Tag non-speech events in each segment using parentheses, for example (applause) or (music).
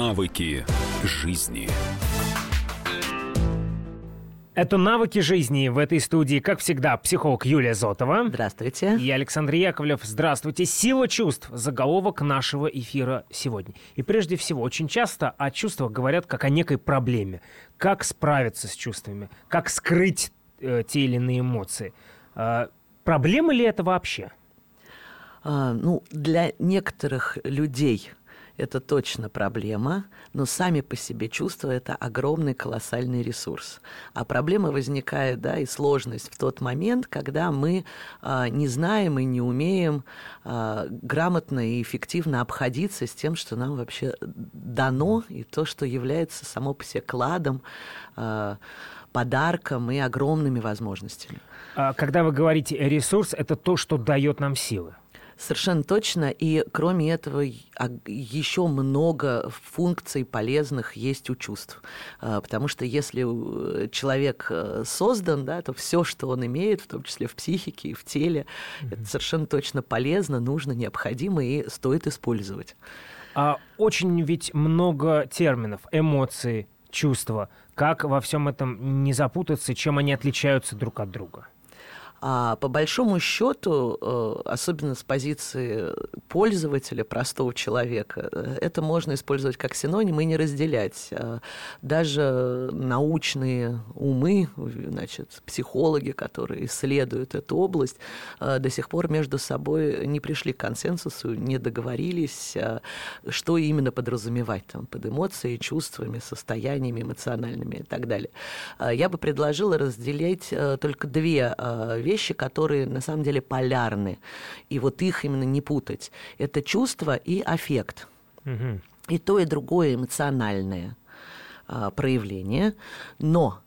Навыки жизни. Это «Навыки жизни» в этой студии, как всегда, психолог Юлия Зотова. Здравствуйте. И Александр Яковлев. Здравствуйте. «Сила чувств» – заголовок нашего эфира сегодня. И прежде всего, очень часто о чувствах говорят как о некой проблеме. Как справиться с чувствами? Как скрыть э, те или иные эмоции? Э, проблема ли это вообще? А, ну, для некоторых людей это точно проблема, но сами по себе чувства – это огромный колоссальный ресурс. А проблема возникает, да, и сложность в тот момент, когда мы а, не знаем и не умеем а, грамотно и эффективно обходиться с тем, что нам вообще дано, и то, что является само по себе кладом, а, подарком и огромными возможностями. Когда вы говорите ресурс, это то, что дает нам силы. Совершенно точно. И кроме этого, еще много функций полезных есть у чувств. А, потому что если э, человек э, создан, да, то все, что он имеет, в том числе в психике и в теле, mm-hmm. это совершенно точно полезно, нужно, необходимо и стоит использовать. А очень ведь много терминов, эмоции, чувства. Как во всем этом не запутаться, чем они отличаются друг от друга? А по большому счету, э, особенно с позиции пользователя, простого человека, э, это можно использовать как синоним и не разделять. А даже научные умы, значит, психологи, которые исследуют эту область, э, до сих пор между собой не пришли к консенсусу, не договорились, что именно подразумевать там, под эмоцией, чувствами, состояниями эмоциональными и так далее. Я бы предложила разделять только две вещи вещи, которые на самом деле полярны. И вот их именно не путать. Это чувство и аффект. Угу. И то, и другое эмоциональное а, проявление. Но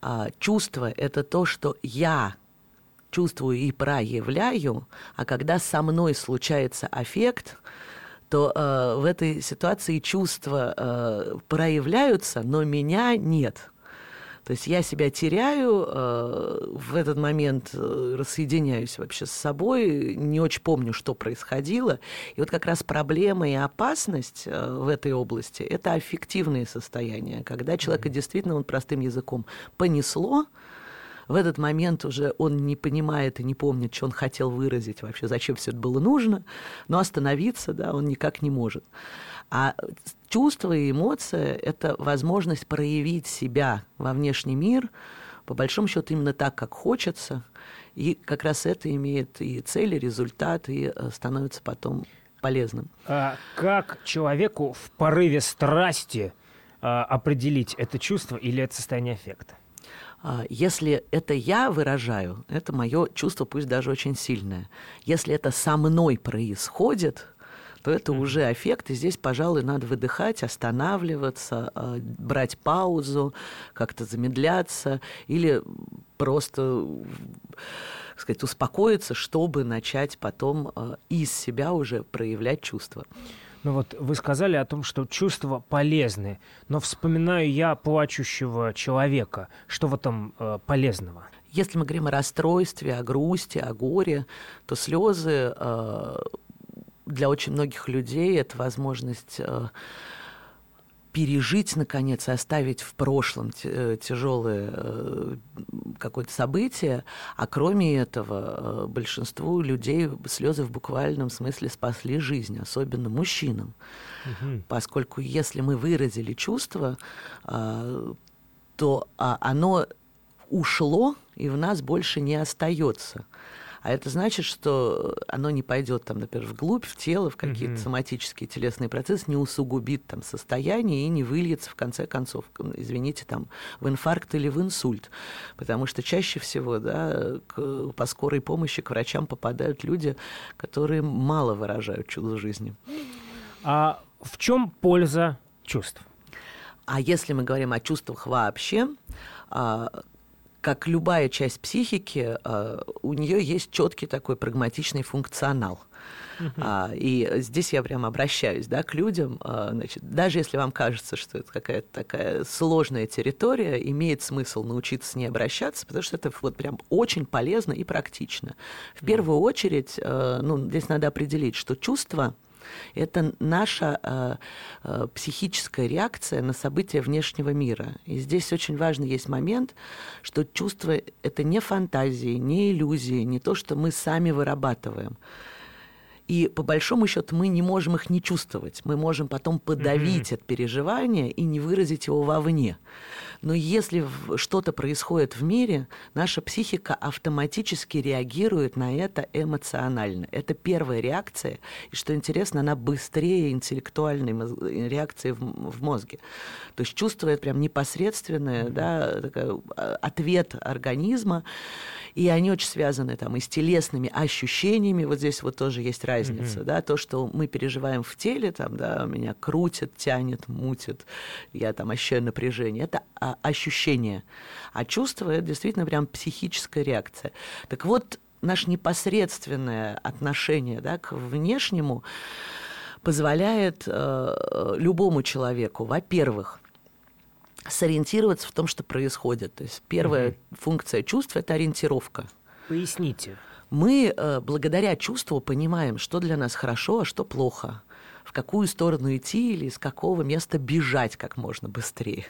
а, чувство – это то, что я чувствую и проявляю, а когда со мной случается аффект, то э, в этой ситуации чувства э, проявляются, но меня нет. То есть я себя теряю, э, в этот момент э, рассоединяюсь вообще с собой, не очень помню, что происходило. И вот как раз проблема и опасность э, в этой области – это аффективные состояния, когда человека действительно, он простым языком, понесло, в этот момент уже он не понимает и не помнит, что он хотел выразить вообще, зачем все это было нужно, но остановиться, да, он никак не может. А чувство и эмоция – это возможность проявить себя во внешний мир, по большому счету именно так, как хочется, и как раз это имеет и цель, и результат, и э, становится потом полезным. А как человеку в порыве страсти а, определить это чувство или это состояние эффекта? А, если это я выражаю, это мое чувство, пусть даже очень сильное. Если это со мной происходит, то это уже эффект, и здесь, пожалуй, надо выдыхать, останавливаться, а, брать паузу, как-то замедляться или просто сказать, успокоиться, чтобы начать потом а, из себя уже проявлять чувства. Ну вот вы сказали о том, что чувства полезны, но вспоминаю я плачущего человека. Что в этом э, полезного? Если мы говорим о расстройстве, о грусти, о горе, то слезы э, для очень многих людей это возможность э, пережить, наконец, и оставить в прошлом э, тяжелое э, какое-то событие, а кроме этого большинству людей слезы в буквальном смысле спасли жизнь, особенно мужчинам. Угу. Поскольку если мы выразили чувство, то а, оно ушло и в нас больше не остается. А это значит, что оно не пойдет, там, например, вглубь, в тело, в какие-то mm-hmm. соматические телесные процессы, не усугубит там состояние и не выльется, в конце концов, извините, там, в инфаркт или в инсульт. Потому что чаще всего, да, к, по скорой помощи к врачам попадают люди, которые мало выражают чудо жизни. А в чем польза чувств? А если мы говорим о чувствах вообще, а, как любая часть психики, э, у нее есть четкий такой прагматичный функционал. Uh-huh. И здесь я прям обращаюсь да, к людям. А, значит, даже если вам кажется, что это какая-то такая сложная территория, имеет смысл научиться с ней обращаться, потому что это вот прям очень полезно и практично. В первую очередь, э, ну, здесь надо определить, что чувство Это наша э, э, психическая реакция на события внешнего мира. И здесь очень важный есть момент, что чувство — это не фантазии, не иллюзии, не то, что мы сами вырабатываем. И по большому счету мы не можем их не чувствовать. Мы можем потом подавить mm-hmm. это переживание и не выразить его вовне. Но если что-то происходит в мире, наша психика автоматически реагирует на это эмоционально. Это первая реакция. И что интересно, она быстрее интеллектуальной реакции в, мозге. То есть чувствует прям непосредственный да, а, ответ организма. И они очень связаны там и с телесными ощущениями. Вот здесь вот тоже есть разница. Mm-hmm. Да, то, что мы переживаем в теле, там, да, меня крутит, тянет, мутит, я там ощущаю напряжение. Это а, ощущение. А чувство — это действительно прям психическая реакция. Так вот, наше непосредственное отношение да, к внешнему позволяет э, любому человеку, во-первых, сориентироваться в том, что происходит. То есть первая угу. функция чувства это ориентировка. Поясните. Мы э, благодаря чувству понимаем, что для нас хорошо, а что плохо в какую сторону идти или из какого места бежать как можно быстрее.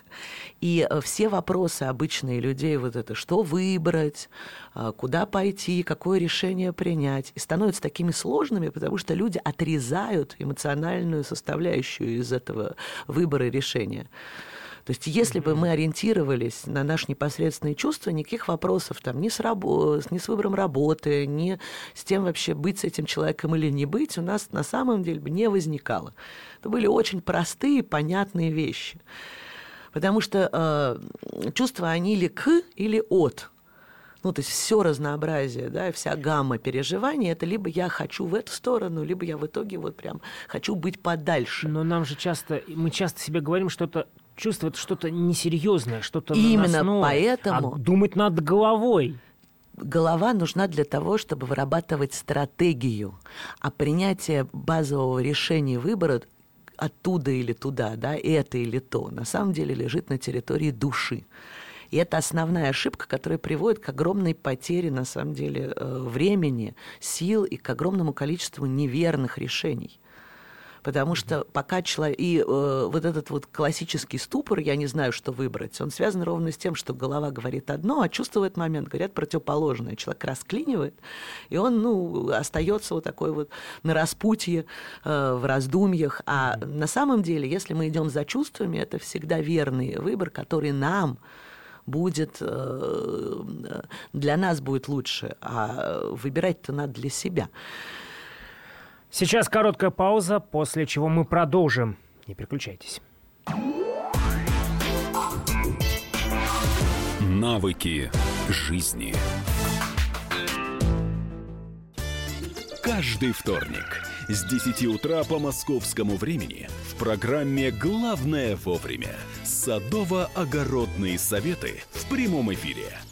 И э, все вопросы обычные людей, вот это, что выбрать, э, куда пойти, какое решение принять, и становятся такими сложными, потому что люди отрезают эмоциональную составляющую из этого выбора решения. То есть если бы мы ориентировались на наши непосредственные чувства, никаких вопросов там ни с, рабо- ни с выбором работы, ни с тем вообще быть с этим человеком или не быть, у нас на самом деле бы не возникало. Это были очень простые, понятные вещи. Потому что э, чувства, они или к, или от. Ну, то есть все разнообразие, да, вся гамма переживаний, это либо я хочу в эту сторону, либо я в итоге вот прям хочу быть подальше. Но нам же часто, мы часто себе говорим, что это чувство это что-то несерьезное, что-то Именно наносное, поэтому... А думать надо головой. Голова нужна для того, чтобы вырабатывать стратегию, а принятие базового решения выбора оттуда или туда, да, это или то, на самом деле лежит на территории души. И это основная ошибка, которая приводит к огромной потере, на самом деле, э, времени, сил и к огромному количеству неверных решений потому что пока человек... И э, вот этот вот классический ступор, я не знаю, что выбрать, он связан ровно с тем, что голова говорит одно, а чувства в этот момент говорят противоположное. Человек расклинивает, и он, ну, остается вот такой вот на распутье, э, в раздумьях. А на самом деле, если мы идем за чувствами, это всегда верный выбор, который нам будет э, для нас будет лучше, а выбирать-то надо для себя. Сейчас короткая пауза, после чего мы продолжим. Не переключайтесь. Навыки жизни. Каждый вторник с 10 утра по московскому времени в программе «Главное вовремя» садово-огородные советы в прямом эфире –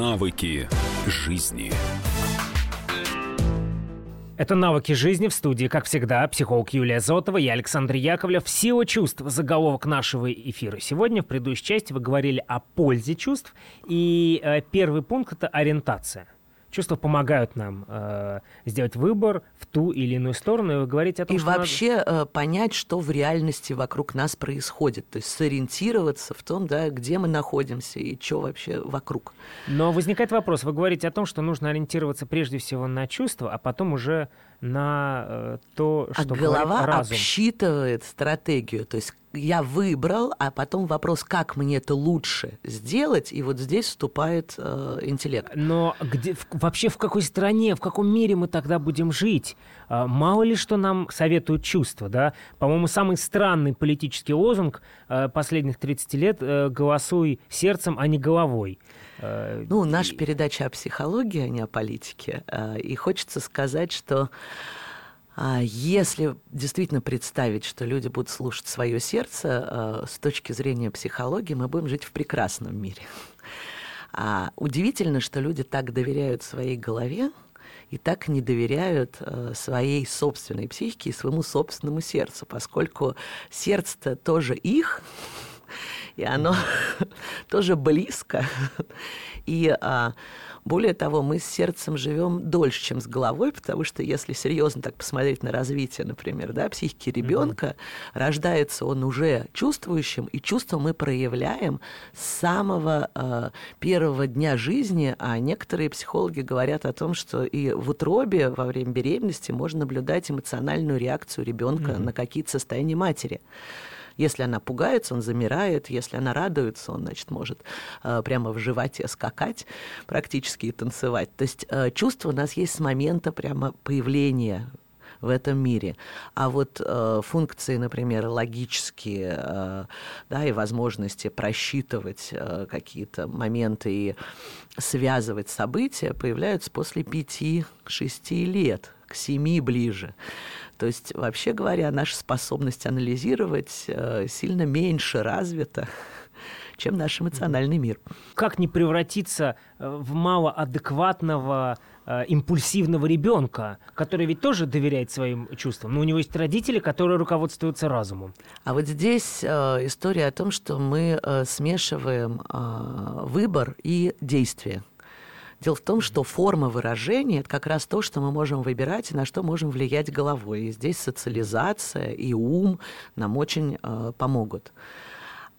Навыки жизни. Это «Навыки жизни» в студии, как всегда, психолог Юлия Зотова, я Александр Яковлев. «Сила чувств» — заголовок нашего эфира. Сегодня в предыдущей части вы говорили о пользе чувств, и э, первый пункт — это ориентация — чувства помогают нам э, сделать выбор в ту или иную сторону, и вы говорите о том, и что... И вообще надо... Э, понять, что в реальности вокруг нас происходит, то есть сориентироваться в том, да, где мы находимся и что вообще вокруг. Но возникает вопрос, вы говорите о том, что нужно ориентироваться прежде всего на чувства, а потом уже на э, то, а что а голова разум. обсчитывает стратегию, то есть я выбрал, а потом вопрос, как мне это лучше сделать, и вот здесь вступает э, интеллект. Но где, в, вообще в какой стране, в каком мире мы тогда будем жить? А, мало ли что нам советуют чувства, да? По-моему, самый странный политический лозунг э, последних 30 лет э, «голосуй сердцем, а не головой». Э, ну, наша передача о психологии, а не о политике. Э, и хочется сказать, что а если действительно представить, что люди будут слушать свое сердце, э, с точки зрения психологии, мы будем жить в прекрасном мире. А удивительно, что люди так доверяют своей голове и так не доверяют своей собственной психике и своему собственному сердцу, поскольку сердце-то тоже их, и оно (laughs) тоже близко. И а, более того, мы с сердцем живем дольше, чем с головой, потому что если серьезно так посмотреть на развитие, например, да, психики ребенка, mm-hmm. рождается он уже чувствующим, и чувство мы проявляем с самого э, первого дня жизни, а некоторые психологи говорят о том, что и в утробе во время беременности можно наблюдать эмоциональную реакцию ребенка mm-hmm. на какие-то состояния матери. Если она пугается, он замирает. Если она радуется, он, значит, может э, прямо в животе скакать практически и танцевать. То есть э, чувство у нас есть с момента прямо появления в этом мире. А вот э, функции, например, логические, э, да, и возможности просчитывать э, какие-то моменты и связывать события появляются после пяти-шести лет, к семи ближе. То есть, вообще говоря, наша способность анализировать э, сильно меньше развита, (laughs) чем наш эмоциональный мир. Как не превратиться э, в малоадекватного, э, импульсивного ребенка, который ведь тоже доверяет своим чувствам, но у него есть родители, которые руководствуются разумом. А вот здесь история о том, что мы смешиваем выбор и действие. Дело в том, что форма выражения – это как раз то, что мы можем выбирать и на что можем влиять головой. И здесь социализация и ум нам очень э, помогут.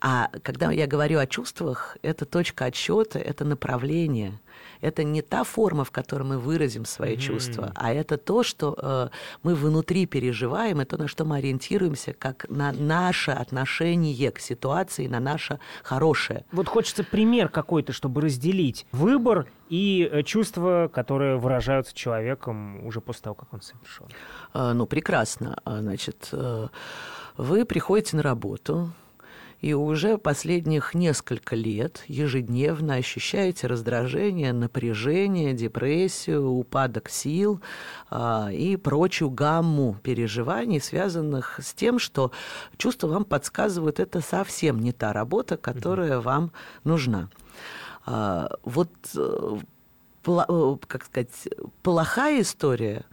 А когда я говорю о чувствах, это точка отсчета, это направление – это не та форма, в которой мы выразим свои mm-hmm. чувства, а это то, что э, мы внутри переживаем, и то, на что мы ориентируемся, как на наше отношение к ситуации, на наше хорошее. Вот хочется пример какой-то, чтобы разделить выбор и э, чувства, которые выражаются человеком уже после того, как он совершил. Э, ну, прекрасно. А, значит, э, вы приходите на работу, и уже последних несколько лет ежедневно ощущаете раздражение, напряжение, депрессию, упадок сил а, и прочую гамму переживаний, связанных с тем, что чувства вам подсказывают, это совсем не та работа, которая mm-hmm. вам нужна. А, вот э, э, как сказать, плохая история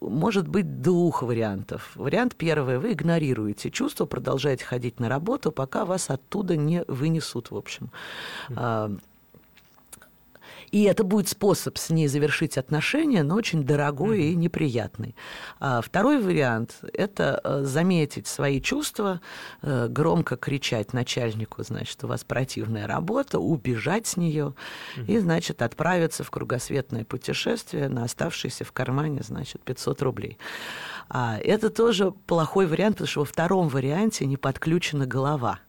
может быть двух вариантов. Вариант первый. Вы игнорируете чувство, продолжаете ходить на работу, пока вас оттуда не вынесут, в общем. Mm-hmm. И это будет способ с ней завершить отношения, но очень дорогой mm-hmm. и неприятный. А второй вариант – это э, заметить свои чувства, э, громко кричать начальнику, значит, у вас противная работа, убежать с нее mm-hmm. и, значит, отправиться в кругосветное путешествие на оставшиеся в кармане, значит, 500 рублей. А это тоже плохой вариант, потому что во втором варианте не подключена голова –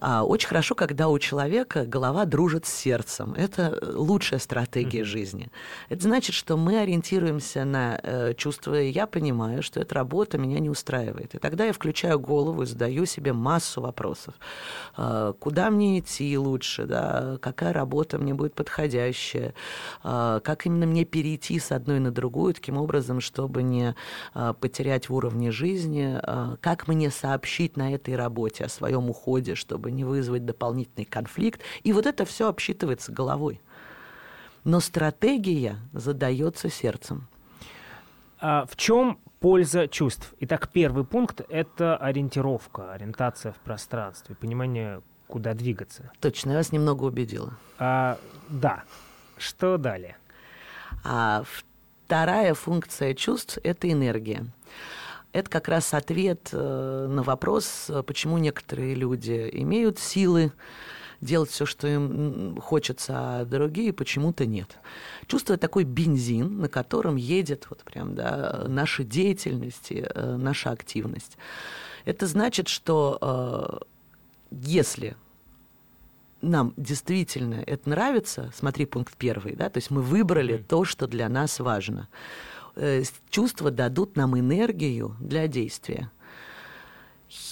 а, очень хорошо, когда у человека голова дружит с сердцем. Это лучшая стратегия жизни. Это значит, что мы ориентируемся на э, чувство, я понимаю, что эта работа меня не устраивает. И тогда я включаю голову и задаю себе массу вопросов. Э, куда мне идти лучше, да? какая работа мне будет подходящая, э, как именно мне перейти с одной на другую, таким образом, чтобы не э, потерять в уровне жизни, э, как мне сообщить на этой работе о своем уходе, чтобы не вызвать дополнительный конфликт. И вот это все обсчитывается головой. Но стратегия задается сердцем. А в чем польза чувств? Итак, первый пункт – это ориентировка, ориентация в пространстве, понимание, куда двигаться. Точно, я вас немного убедила. А, да. Что далее? А вторая функция чувств – это энергия. Это как раз ответ э, на вопрос, почему некоторые люди имеют силы, делать все, что им хочется, а другие почему-то нет. Чувство такой бензин, на котором едет вот прям, да, наша деятельность, э, наша активность. Это значит, что э, если нам действительно это нравится, смотри пункт первый, да, то есть мы выбрали то, что для нас важно. Э, чувства дадут нам энергию для действия.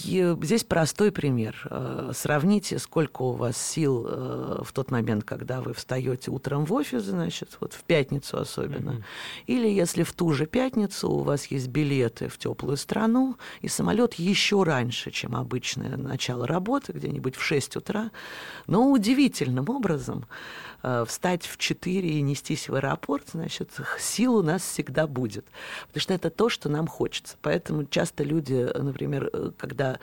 И здесь простой пример. Э, сравните, сколько у вас сил э, в тот момент, когда вы встаете утром в офис, значит, вот в пятницу особенно. Mm-hmm. Или если в ту же пятницу у вас есть билеты в теплую страну, и самолет еще раньше, чем обычное начало работы, где-нибудь в 6 утра, но удивительным образом Э, встать в 4 и нестись в аэропорт, значит, сил у нас всегда будет. Потому что это то, что нам хочется. Поэтому часто люди, например, э, когда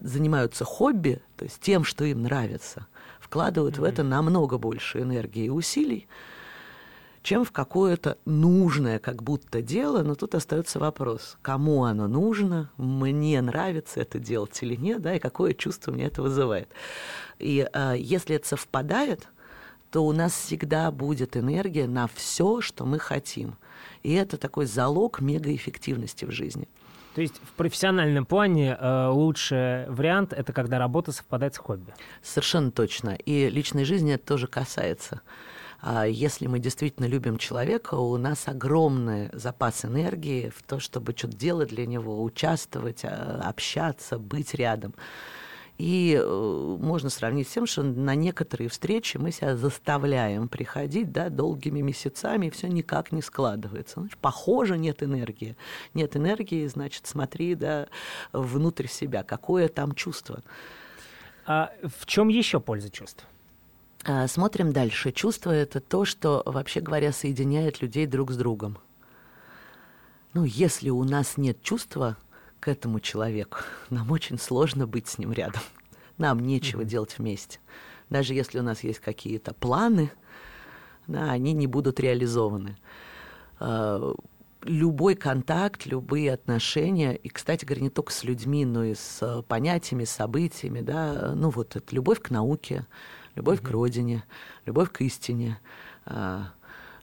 занимаются хобби, то есть тем, что им нравится, вкладывают mm-hmm. в это намного больше энергии и усилий, чем в какое-то нужное как будто дело, но тут остается вопрос, кому оно нужно, мне нравится это делать или нет, да, и какое чувство мне это вызывает. И э, если это совпадает, то у нас всегда будет энергия на все, что мы хотим. И это такой залог мегаэффективности в жизни. То есть в профессиональном плане э, лучший вариант это когда работа совпадает с хобби. Совершенно точно. И личной жизни это тоже касается. А если мы действительно любим человека, у нас огромный запас энергии в то, чтобы что-то делать для него, участвовать, а, общаться, быть рядом. И э, можно сравнить с тем, что на некоторые встречи мы себя заставляем приходить да, долгими месяцами, и все никак не складывается. Значит, похоже, нет энергии. Нет энергии, значит, смотри да, внутрь себя, какое там чувство. А в чем еще польза чувств? А, смотрим дальше. Чувство — это то, что, вообще говоря, соединяет людей друг с другом. Ну, если у нас нет чувства, к этому человеку. (laughs) Нам очень сложно быть с ним рядом. Нам нечего mm-hmm. делать вместе. Даже если у нас есть какие-то планы, да, они не будут реализованы. А, любой контакт, любые отношения, и, кстати говоря, не только с людьми, но и с э, понятиями, событиями, да, ну вот это любовь к науке, любовь mm-hmm. к родине, любовь к истине, а,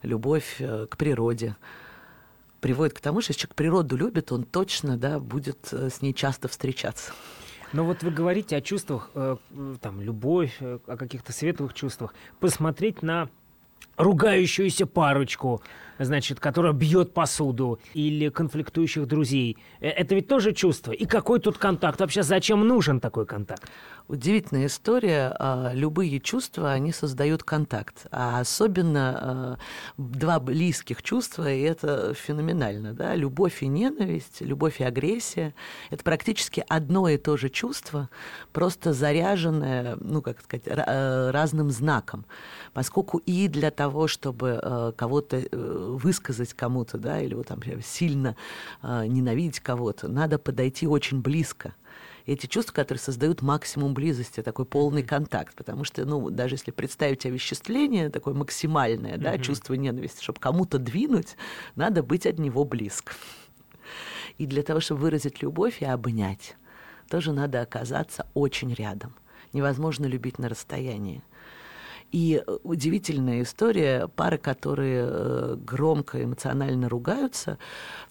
любовь э, к природе – приводит к тому, что если человек природу любит, он точно да, будет э, с ней часто встречаться. Но вот вы говорите о чувствах, э, там, любовь, э, о каких-то светлых чувствах. Посмотреть на ругающуюся парочку, значит, которая бьет посуду, или конфликтующих друзей. Это ведь тоже чувство. И какой тут контакт? Вообще, зачем нужен такой контакт? удивительная история. А, любые чувства, они создают контакт. А особенно а, два близких чувства, и это феноменально. Да? Любовь и ненависть, любовь и агрессия – это практически одно и то же чувство, просто заряженное, ну, как сказать, э, разным знаком. Поскольку и для того, чтобы э, кого-то э, высказать кому-то, да, или вот там сильно ненавидеть кого-то, надо подойти очень близко эти чувства, которые создают максимум близости, такой полный контакт. Потому что, ну, даже если представить овеществление, такое максимальное, да, чувство ненависти, чтобы кому-то двинуть, надо быть от него близко. И для того, чтобы выразить любовь и обнять, тоже надо оказаться очень рядом. Невозможно любить на расстоянии. И э, удивительная история, пары, которые э, громко, эмоционально ругаются,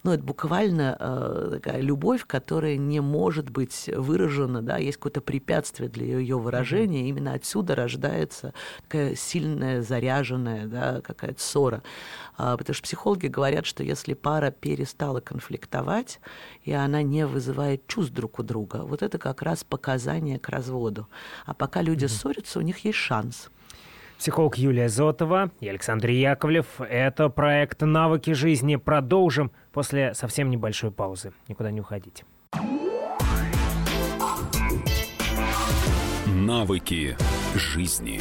ну, это буквально э, такая любовь, которая не может быть выражена, да, есть какое-то препятствие для ее выражения, mm-hmm. именно отсюда рождается такая сильная, заряженная, да, какая-то ссора. А, потому что психологи говорят, что если пара перестала конфликтовать, и она не вызывает чувств друг у друга, вот это как раз показание к разводу. А пока люди mm-hmm. ссорятся, у них есть шанс. Психолог Юлия Зотова и Александр Яковлев. Это проект «Навыки жизни». Продолжим после совсем небольшой паузы. Никуда не уходите. Навыки жизни.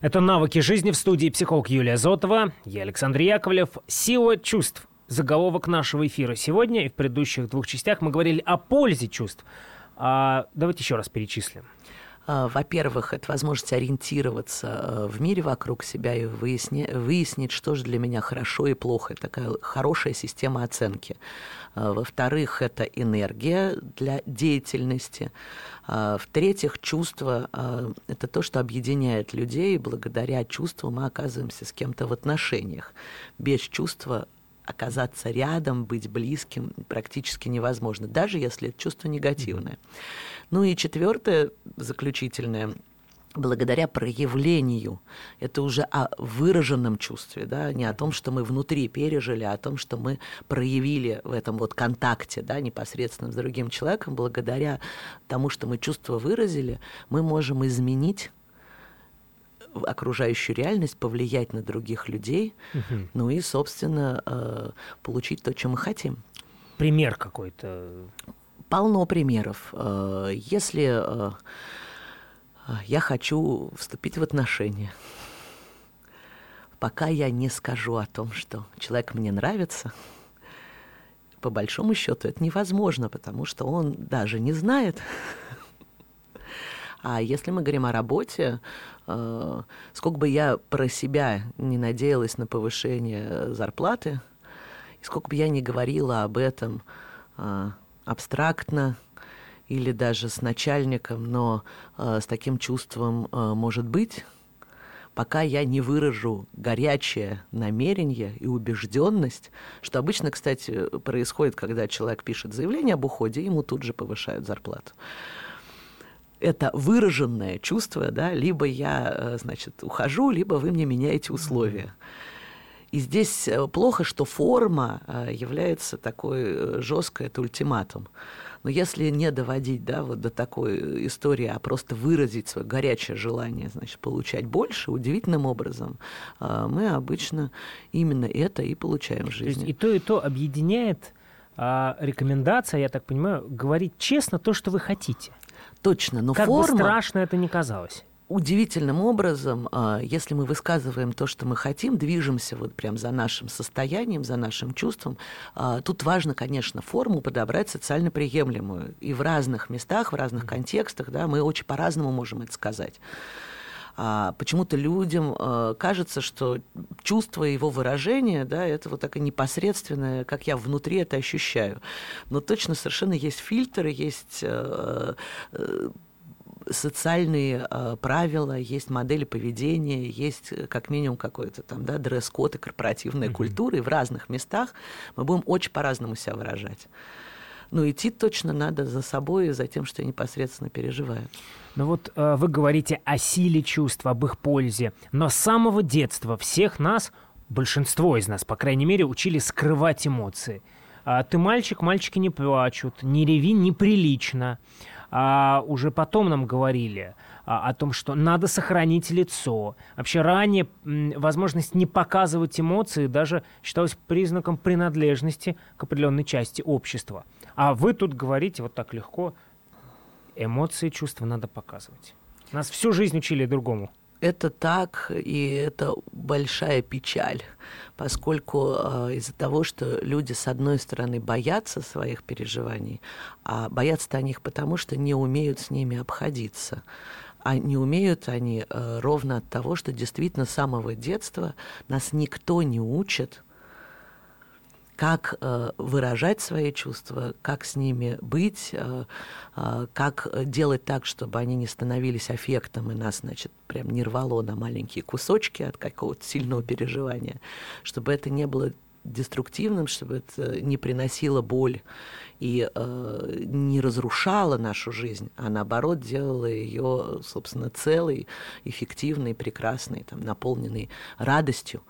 Это «Навыки жизни» в студии психолог Юлия Зотова. Я Александр Яковлев. Сила чувств. Заголовок нашего эфира сегодня. И в предыдущих двух частях мы говорили о пользе чувств. А, давайте еще раз перечислим. А, во-первых, это возможность ориентироваться э, в мире вокруг себя и выясни, выяснить, что же для меня хорошо и плохо. Это такая хорошая система оценки. А, во-вторых, это энергия для деятельности. А, в-третьих, чувство – это то, что объединяет людей. Благодаря чувству мы оказываемся с кем-то в отношениях. Без чувства оказаться рядом, быть близким практически невозможно, даже если это чувство негативное. Ну и четвертое, заключительное, благодаря проявлению. Это уже о выраженном чувстве, да, не о том, что мы внутри пережили, а о том, что мы проявили в этом вот контакте, да, непосредственно с другим человеком. Благодаря тому, что мы чувство выразили, мы можем изменить окружающую реальность, повлиять на других людей, угу. ну и, собственно, э, получить то, что мы хотим. Пример какой-то. Полно примеров. Э, если э, я хочу вступить в отношения, пока я не скажу о том, что человек мне нравится, по большому счету это невозможно, потому что он даже не знает, (laughs) а если мы говорим о работе, сколько бы я про себя не надеялась на повышение зарплаты, и сколько бы я не говорила об этом э, абстрактно или даже с начальником, но э, с таким чувством может быть, пока я не выражу горячее намерение и убежденность, что обычно, кстати, происходит, когда человек пишет заявление об уходе, ему тут же повышают зарплату это выраженное чувство, да, либо я, э, значит, ухожу, либо вы мне меняете условия. И здесь э, плохо, что форма э, является такой жесткой, это ультиматум. Но если не доводить да, вот до такой истории, а просто выразить свое горячее желание значит, получать больше, удивительным образом, мы обычно именно это и получаем в жизни. То есть и то, и то объединяет а, рекомендация, я так понимаю, говорить честно то, что вы хотите. Точно, но как форма... бы страшно это не казалось удивительным образом, а, если мы высказываем то, что мы хотим, движемся вот прям за нашим состоянием, за нашим чувством, а, тут важно, конечно, форму подобрать социально приемлемую. И в разных местах, в разных контекстах, да, мы очень по-разному можем это сказать. А почему-то людям э, кажется, что чувство его выражения, да, это вот такое непосредственное, как я внутри это ощущаю. Но точно совершенно есть фильтры, есть э, э, социальные э, правила, есть модели поведения, есть как минимум какой-то там да, дресс-код и корпоративная mm-hmm. культура, и в разных местах мы будем очень по-разному себя выражать. Но идти точно надо за собой и за тем, что я непосредственно переживаю. Ну вот э, вы говорите о силе чувств, об их пользе, но с самого детства всех нас, большинство из нас, по крайней мере, учили скрывать эмоции. А, ты мальчик, мальчики не плачут, не реви неприлично. А уже потом нам говорили а, о том, что надо сохранить лицо. Вообще ранее возможность не показывать эмоции даже считалась признаком принадлежности к определенной части общества. А вы тут говорите вот так легко, эмоции, чувства надо показывать. Нас всю жизнь учили другому. Это так, и это большая печаль, поскольку э, из-за того, что люди, с одной стороны, боятся своих переживаний, а боятся они их потому, что не умеют с ними обходиться. А не умеют они э, ровно от того, что действительно с самого детства нас никто не учит как э, выражать свои чувства, как с ними быть, э, э, как делать так, чтобы они не становились аффектом и нас, значит, прям не рвало на маленькие кусочки от какого-то сильного переживания, чтобы это не было деструктивным, чтобы это не приносило боль и э, не разрушало нашу жизнь, а наоборот делало ее, собственно, целой, эффективной, прекрасной, там, наполненной радостью.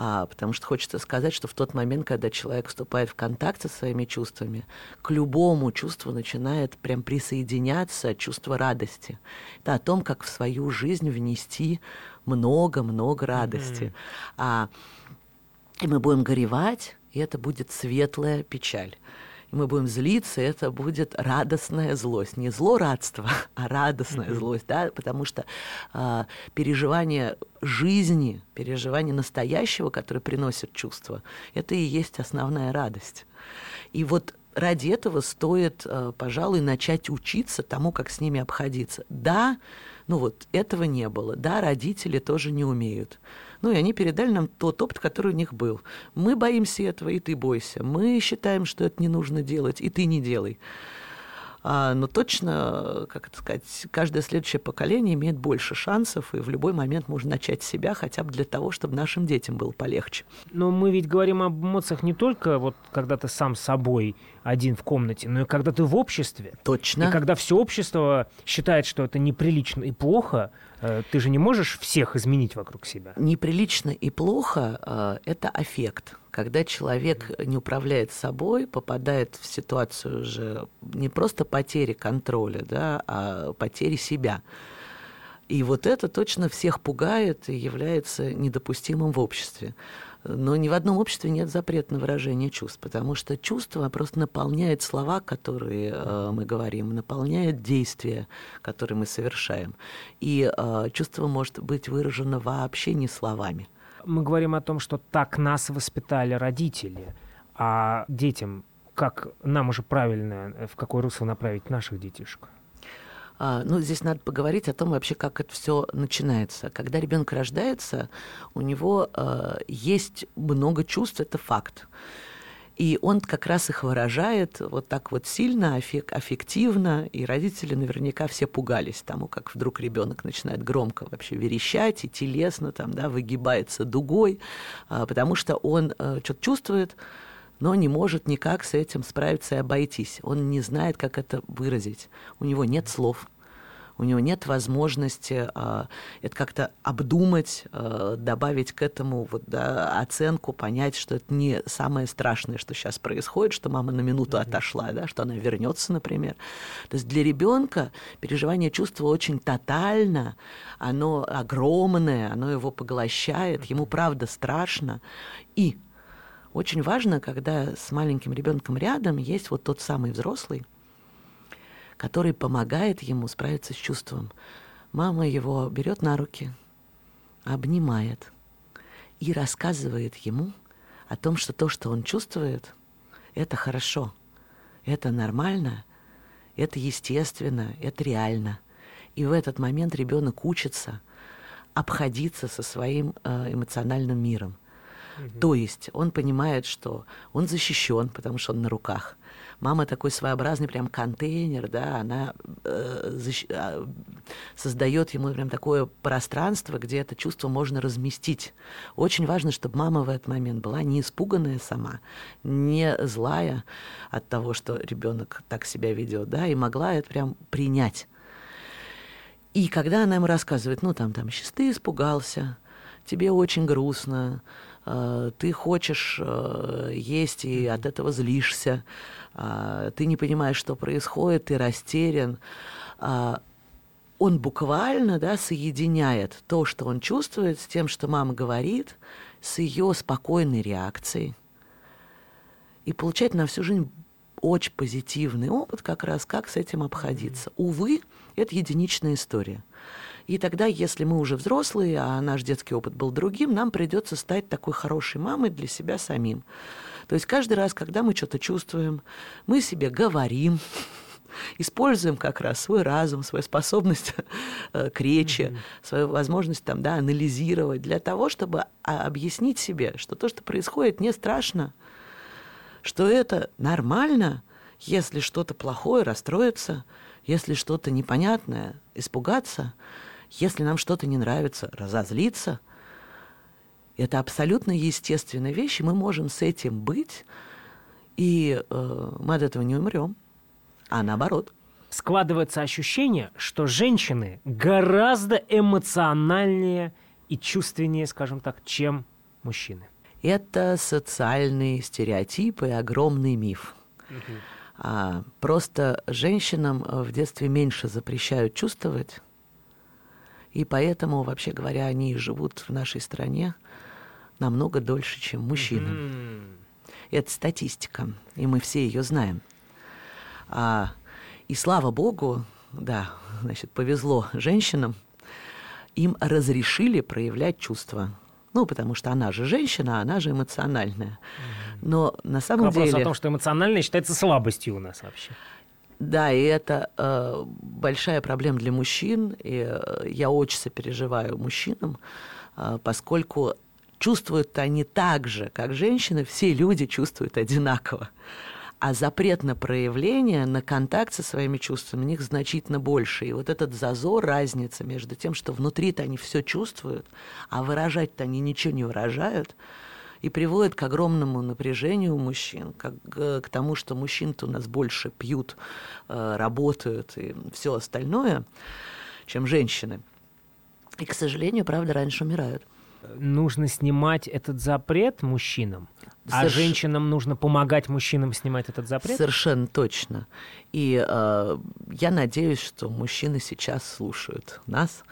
А, потому что хочется сказать, что в тот момент, когда человек вступает в контакт со своими чувствами, к любому чувству начинает прям присоединяться чувство радости. Это о том, как в свою жизнь внести много-много радости. Mm-hmm. А, и мы будем горевать, и это будет светлая печаль мы будем злиться, это будет радостная злость. Не злорадство, (laughs) а радостная mm-hmm. злость, да, потому что а, переживание жизни, переживание настоящего, которое приносит чувство, это и есть основная радость. И вот ради этого стоит, а, пожалуй, начать учиться тому, как с ними обходиться. Да, ну вот этого не было. Да, родители тоже не умеют. Ну, и они передали нам тот опыт, который у них был. Мы боимся этого, и ты бойся. Мы считаем, что это не нужно делать, и ты не делай. А, но точно, как это сказать, каждое следующее поколение имеет больше шансов, и в любой момент можно начать себя хотя бы для того, чтобы нашим детям было полегче. Но мы ведь говорим об эмоциях не только вот когда ты сам собой один в комнате, но и когда ты в обществе. Точно. И когда все общество считает, что это неприлично и плохо, э, ты же не можешь всех изменить вокруг себя. Неприлично и плохо э, – это аффект когда человек не управляет собой, попадает в ситуацию уже не просто потери контроля, да, а потери себя. И вот это точно всех пугает и является недопустимым в обществе. Но ни в одном обществе нет запрета на выражение чувств, потому что чувство просто наполняет слова, которые э, мы говорим, наполняет действия, которые мы совершаем. И э, чувство может быть выражено вообще не словами мы говорим о том, что так нас воспитали родители, а детям как нам уже правильно, э, в какое русло направить наших детишек? А, ну, здесь надо поговорить о том вообще, как это все начинается. Когда ребенок рождается, у него э, есть много чувств, это факт. И он как раз их выражает вот так вот сильно, аффективно, и родители наверняка все пугались тому, как вдруг ребенок начинает громко вообще верещать и телесно там, да, выгибается дугой, а, потому что он э, что-то чувствует, но не может никак с этим справиться и обойтись. Он не знает, как это выразить. У него нет слов у него нет возможности а, это как-то обдумать, а, добавить к этому вот, да, оценку, понять, что это не самое страшное, что сейчас происходит, что мама на минуту отошла, да, что она вернется, например. То есть для ребенка переживание чувства очень тотально, оно огромное, оно его поглощает, ему правда страшно. И очень важно, когда с маленьким ребенком рядом есть вот тот самый взрослый, который помогает ему справиться с чувством. Мама его берет на руки, обнимает и рассказывает ему о том, что то, что он чувствует, это хорошо, это нормально, это естественно, это реально. И в этот момент ребенок учится обходиться со своим э, эмоциональным миром. Угу. То есть он понимает, что он защищен, потому что он на руках. Мама такой своеобразный прям контейнер, да, она э, защ... А, создает ему прям такое пространство, где это чувство можно разместить. Очень важно, чтобы мама в этот момент была не испуганная сама, не злая от того, что ребенок так себя ведет, да, и могла это прям принять. И когда она ему рассказывает, ну там, там, сейчас ты испугался, тебе очень грустно, ты хочешь э, есть и от этого злишься, э, ты не понимаешь, что происходит, ты растерян. Он буквально да, соединяет то, что он чувствует, с тем, что мама говорит, с ее спокойной реакцией. И получает на всю жизнь очень позитивный опыт как раз, как с этим обходиться. Увы, это единичная история. И тогда, если мы уже взрослые, а наш детский опыт был другим, нам придется стать такой хорошей мамой для себя самим. То есть каждый раз, когда мы что-то чувствуем, мы себе говорим, (laughs) используем как раз свой разум, свою способность (laughs) э, к речи, mm-hmm. свою возможность там, да, анализировать для того, чтобы а, объяснить себе, что то, что происходит, не страшно, что это нормально, если что-то плохое расстроиться, если что-то непонятное испугаться – если нам что-то не нравится, разозлиться, это абсолютно естественная вещь, и мы можем с этим быть, и э, мы от этого не умрем, а наоборот. Складывается ощущение, что женщины гораздо эмоциональнее и чувственнее, скажем так, чем мужчины? Это социальные стереотипы огромный миф. А, просто женщинам в детстве меньше запрещают чувствовать, и поэтому, вообще говоря, они живут в нашей стране намного дольше, чем мужчины. Это статистика, и мы все ее знаем. А, и слава богу, да, значит, повезло женщинам, им разрешили проявлять чувства. Ну, потому что она же женщина, она же эмоциональная. Но на самом Вопрос деле... о том, что эмоциональное считается слабостью у нас вообще. Да, и это э, большая проблема для мужчин, и э, я очень сопереживаю мужчинам, э, поскольку чувствуют они так же, как женщины, все люди чувствуют одинаково. А запрет на проявление, на контакт со своими чувствами у них значительно больше. И вот этот зазор, разница между тем, что внутри-то они все чувствуют, а выражать-то они ничего не выражают, и приводит к огромному напряжению у мужчин, как, к, к тому, что мужчин-то у нас больше пьют, э, работают и все остальное, чем женщины. И, к сожалению, правда, раньше умирают. Нужно снимать этот запрет мужчинам, а Соверш- женщинам нужно помогать мужчинам снимать этот запрет? Совершенно точно. И э, я надеюсь, что мужчины сейчас слушают нас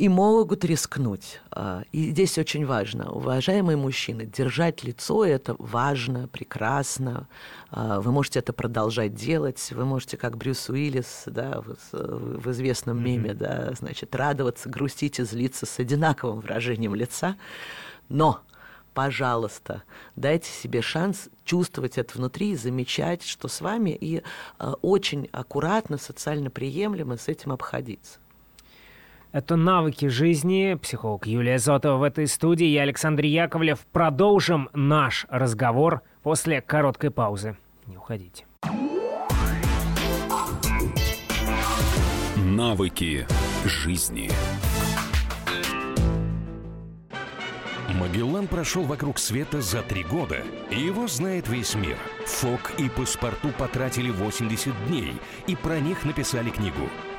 и могут рискнуть. А, И здесь очень важно, уважаемые мужчины, держать лицо это важно, прекрасно. А, Вы можете это продолжать делать. Вы можете, как Брюс Уиллис, да, в, известном меме, да, значит, радоваться, грустить и злиться с одинаковым выражением лица. Но пожалуйста, дайте себе шанс чувствовать это внутри, замечать, что с вами, и э, очень аккуратно, социально приемлемо с этим обходиться. Это навыки жизни. Психолог Юлия Зотова в этой студии. Я Александр Яковлев. Продолжим наш разговор после короткой паузы. Не уходите. Навыки жизни. Магеллан прошел вокруг света за три года, и его знает весь мир. Фок и паспорту потратили 80 дней, и про них написали книгу.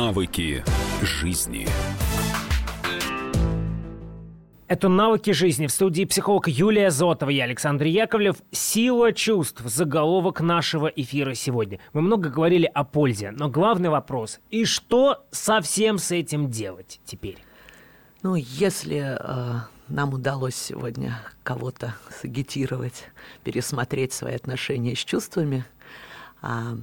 Навыки жизни. Это «Навыки жизни» в студии психолог Юлия Зотова. Я Александр Яковлев. «Сила чувств» – заголовок нашего эфира сегодня. Мы много говорили о пользе, но главный вопрос – и что совсем с этим делать теперь? Ну, если э, нам удалось сегодня кого-то сагитировать, пересмотреть свои отношения с чувствами, а,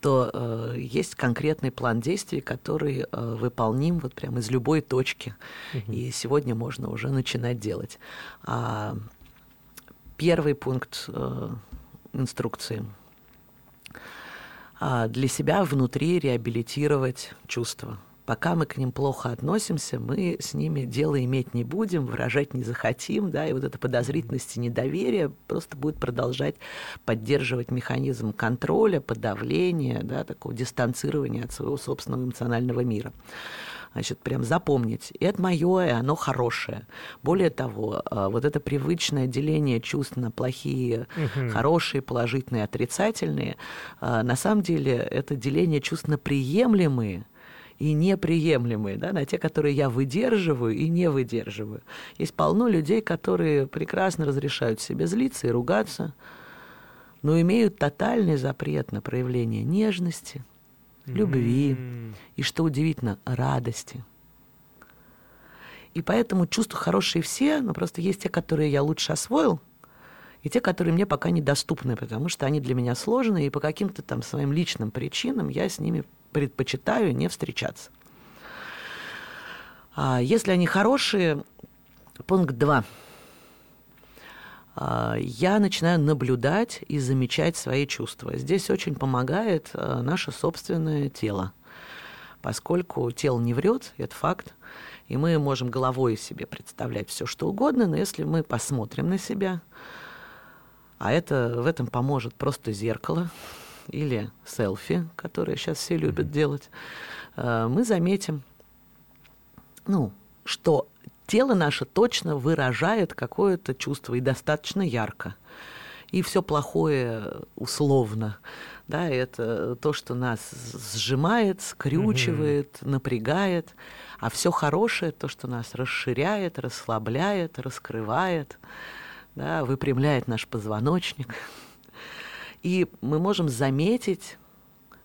то э, есть конкретный план действий, который э, выполним вот прямо из любой точки. И сегодня можно уже начинать делать. А, первый пункт э, инструкции. А, для себя внутри реабилитировать чувства. Пока мы к ним плохо относимся, мы с ними дело иметь не будем, выражать не захотим, да, и вот эта подозрительность и недоверие просто будет продолжать поддерживать механизм контроля, подавления, да, такого дистанцирования от своего собственного эмоционального мира. Значит, прям запомнить, это мое, и оно хорошее. Более того, а, вот это привычное деление чувств на плохие, хорошие, положительные, отрицательные, а, на самом деле это деление чувств на приемлемые, и неприемлемые, да, на те, которые я выдерживаю и не выдерживаю. Есть полно людей, которые прекрасно разрешают себе злиться и ругаться, но имеют тотальный запрет на проявление нежности, любви и, что удивительно, радости. И поэтому чувства хорошие все, но просто есть те, которые я лучше освоил, и те, которые мне пока недоступны, потому что они для меня сложные, и по каким-то там своим личным причинам я с ними предпочитаю не встречаться. А если они хорошие, пункт 2. Я начинаю наблюдать и замечать свои чувства. Здесь очень помогает а, наше собственное тело. поскольку тело не врет, это факт, и мы можем головой себе представлять все, что угодно, но если мы посмотрим на себя, а это в этом поможет просто зеркало или селфи, которые сейчас все любят делать, э, мы заметим, ну, что тело наше точно выражает какое-то чувство и достаточно ярко. И все плохое условно. Да, это то, что нас сжимает, скрючивает, mm-hmm. напрягает. А все хорошее, то, что нас расширяет, расслабляет, раскрывает, да, выпрямляет наш позвоночник. И мы можем заметить,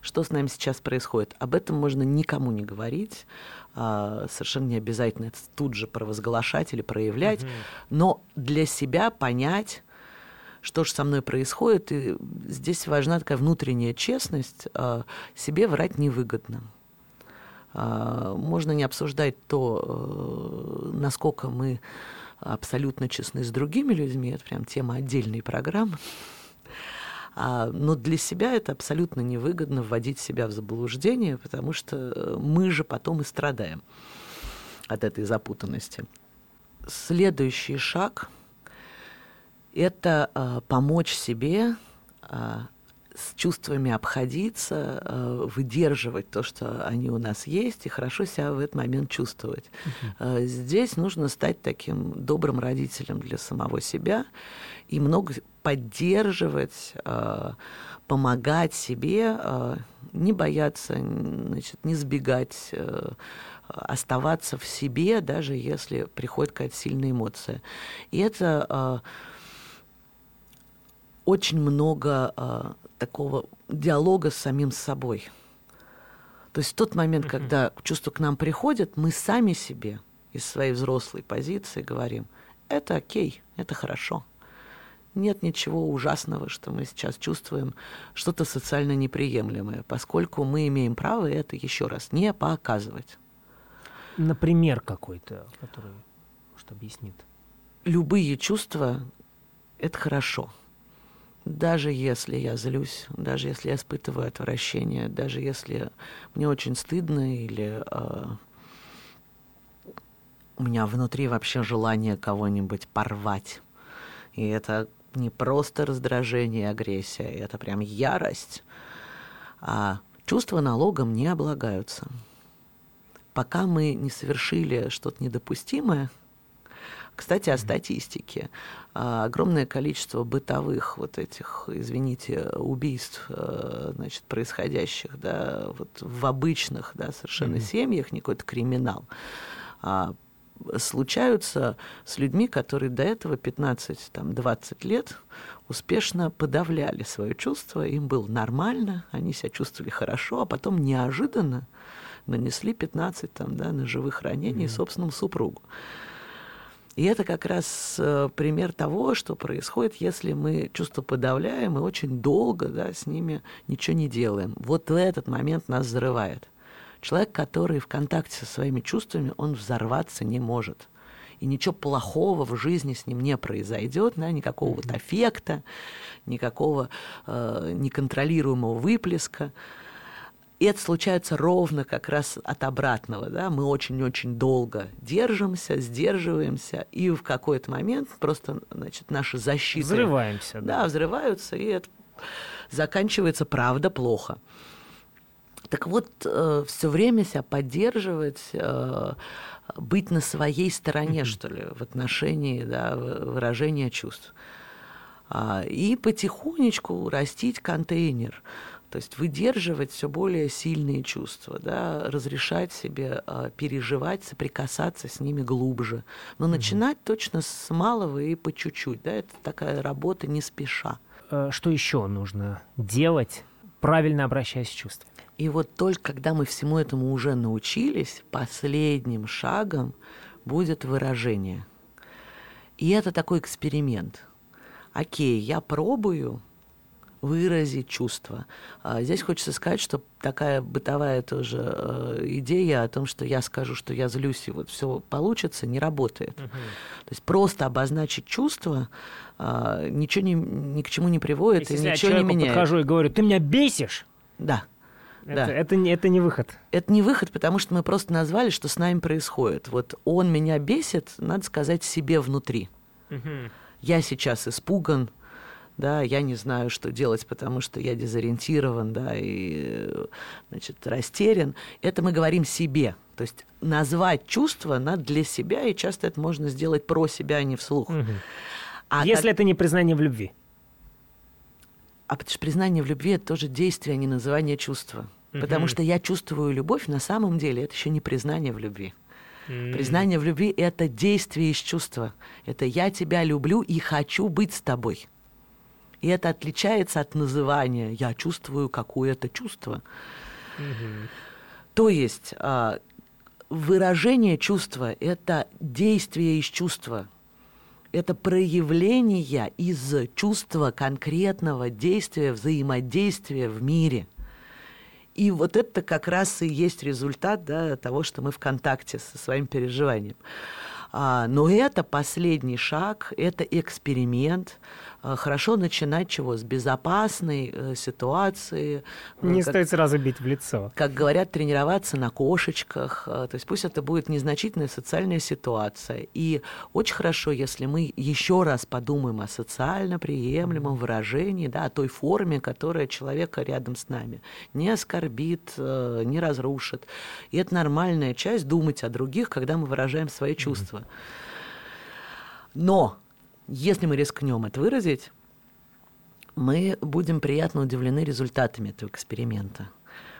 что с нами сейчас происходит. Об этом можно никому не говорить. А, совершенно не обязательно это тут же провозглашать или проявлять. Mm-hmm. Но для себя понять, что же со мной происходит. И здесь важна такая внутренняя честность. А, себе врать невыгодно. А, можно не обсуждать то, э, насколько мы абсолютно честны с другими людьми. Это прям тема отдельной программы. А, но для себя это абсолютно невыгодно вводить себя в заблуждение, потому что мы же потом и страдаем от этой запутанности. Следующий шаг — это э, помочь себе э, с чувствами обходиться, э, выдерживать то, что они у нас есть, и хорошо себя в этот момент чувствовать. Uh-huh. Здесь нужно стать таким добрым родителем для самого себя и много поддерживать, помогать себе, не бояться, значит, не сбегать оставаться в себе, даже если приходит какая-то сильная эмоция. И это очень много э, такого диалога с самим собой. То есть в тот момент, когда чувство к нам приходит, мы сами себе из своей взрослой позиции говорим, это окей, это хорошо. Нет ничего ужасного, что мы сейчас чувствуем что-то социально неприемлемое, поскольку мы имеем право это еще раз не показывать. Например, какой-то, который, может, объяснит. Любые чувства — это хорошо даже если я злюсь, даже если я испытываю отвращение, даже если мне очень стыдно или э, у меня внутри вообще желание кого-нибудь порвать. И это не просто раздражение и агрессия, это прям ярость. А чувства налогом не облагаются. Пока мы не совершили что-то недопустимое – кстати, о статистике. А, огромное количество бытовых вот этих, извините, убийств, э, значит, происходящих, да, вот в обычных, да, совершенно mm-hmm. семьях, не какой-то криминал, а, случаются с людьми, которые до этого 15-20 лет успешно подавляли свое чувство, им было нормально, они себя чувствовали хорошо, а потом неожиданно нанесли 15 там, да, ножевых ранений mm-hmm. собственному супругу. И это как раз э, пример того, что происходит, если мы чувства подавляем и очень долго да, с ними ничего не делаем. Вот в этот момент нас взрывает. Человек, который в контакте со своими чувствами, он взорваться не может. И ничего плохого в жизни с ним не произойдет, да, никакого вот эффекта, никакого э, неконтролируемого выплеска. И это случается ровно как раз от обратного. Да? Мы очень-очень долго держимся, сдерживаемся, и в какой-то момент просто значит, наши защиты... Взрываемся. Да, да взрываются, и это заканчивается, правда, плохо. Так вот, э, все время себя поддерживать, э, быть на своей стороне, mm-hmm. что ли, в отношении да, выражения чувств. А, и потихонечку растить контейнер – то есть выдерживать все более сильные чувства, да, разрешать себе э, переживать, соприкасаться с ними глубже. Но mm-hmm. начинать точно с малого и по чуть-чуть. Да, это такая работа не спеша. Э, что еще нужно делать, правильно обращаясь с чувствами? И вот только когда мы всему этому уже научились, последним шагом будет выражение. И это такой эксперимент. Окей, я пробую, выразить чувства. А здесь хочется сказать, что такая бытовая тоже э, идея о том, что я скажу, что я злюсь, и вот все получится, не работает. Uh-huh. То есть просто обозначить чувства э, ничего не, ни к чему не приводит Если и ничего я не меняет. подхожу и говорю, ты меня бесишь? Да. Это, Да. это, не, это не выход. Это не выход, потому что мы просто назвали, что с нами происходит. Вот он меня бесит, надо сказать, себе внутри. Я сейчас испуган, да, я не знаю, что делать, потому что я дезориентирован, да, и, значит, растерян. Это мы говорим себе. То есть назвать чувство надо для себя, и часто это можно сделать про себя, а не вслух. А Если так- это не признание в любви. А потому что признание в любви это тоже действие, а не называние чувства. Потому что я чувствую любовь, на самом деле это еще не признание в любви. Признание в любви это действие из чувства. Это я тебя люблю и хочу быть с тобой. И это отличается от называния я чувствую какое-то чувство. То есть а, выражение чувства это действие из чувства. Это проявление из чувства конкретного действия, взаимодействия в мире. И вот это как раз и есть результат да, того, что мы в контакте со своим переживанием. А, но это последний шаг, это эксперимент. А, Хорошо начинать чего? С безопасной э, ситуации. э, Не как- стоит сразу бить в лицо. как говорят, тренироваться на кошечках. э, То есть пусть это будет незначительная социальная ситуация. И очень хорошо, если мы еще раз подумаем о социально приемлемом выражении, да, о той форме, которая человека рядом с нами не оскорбит, э, не разрушит. И это нормальная часть думать о других, когда мы выражаем свои чувства. Но если мы рискнем это выразить, мы будем приятно удивлены результатами этого эксперимента.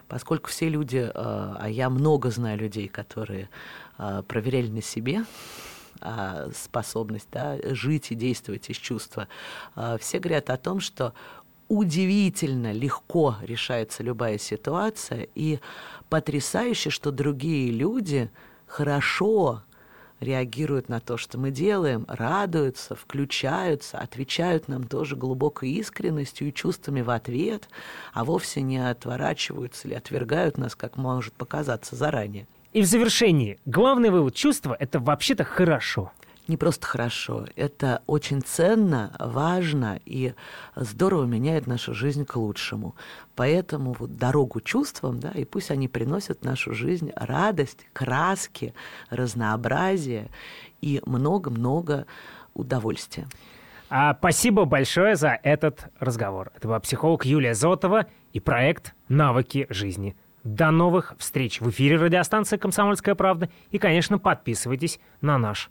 Поскольку все люди, э, а я много знаю людей, которые э, проверяли на себе а, способность да, жить и действовать из чувства, э, все говорят о том, что удивительно легко решается любая ситуация, и потрясающе, что другие люди хорошо реагируют на то, что мы делаем, радуются, включаются, отвечают нам тоже глубокой искренностью и чувствами в ответ, а вовсе не отворачиваются или отвергают нас, как может показаться заранее. И в завершении, главный вывод чувства – это вообще-то хорошо. Не просто хорошо, это очень ценно, важно и здорово меняет нашу жизнь к лучшему. Поэтому вот дорогу чувствам, да, и пусть они приносят в нашу жизнь радость, краски, разнообразие и много-много удовольствия. А спасибо большое за этот разговор. Это была психолог Юлия Зотова и проект «Навыки жизни». До новых встреч в эфире радиостанции «Комсомольская правда». И, конечно, подписывайтесь на наш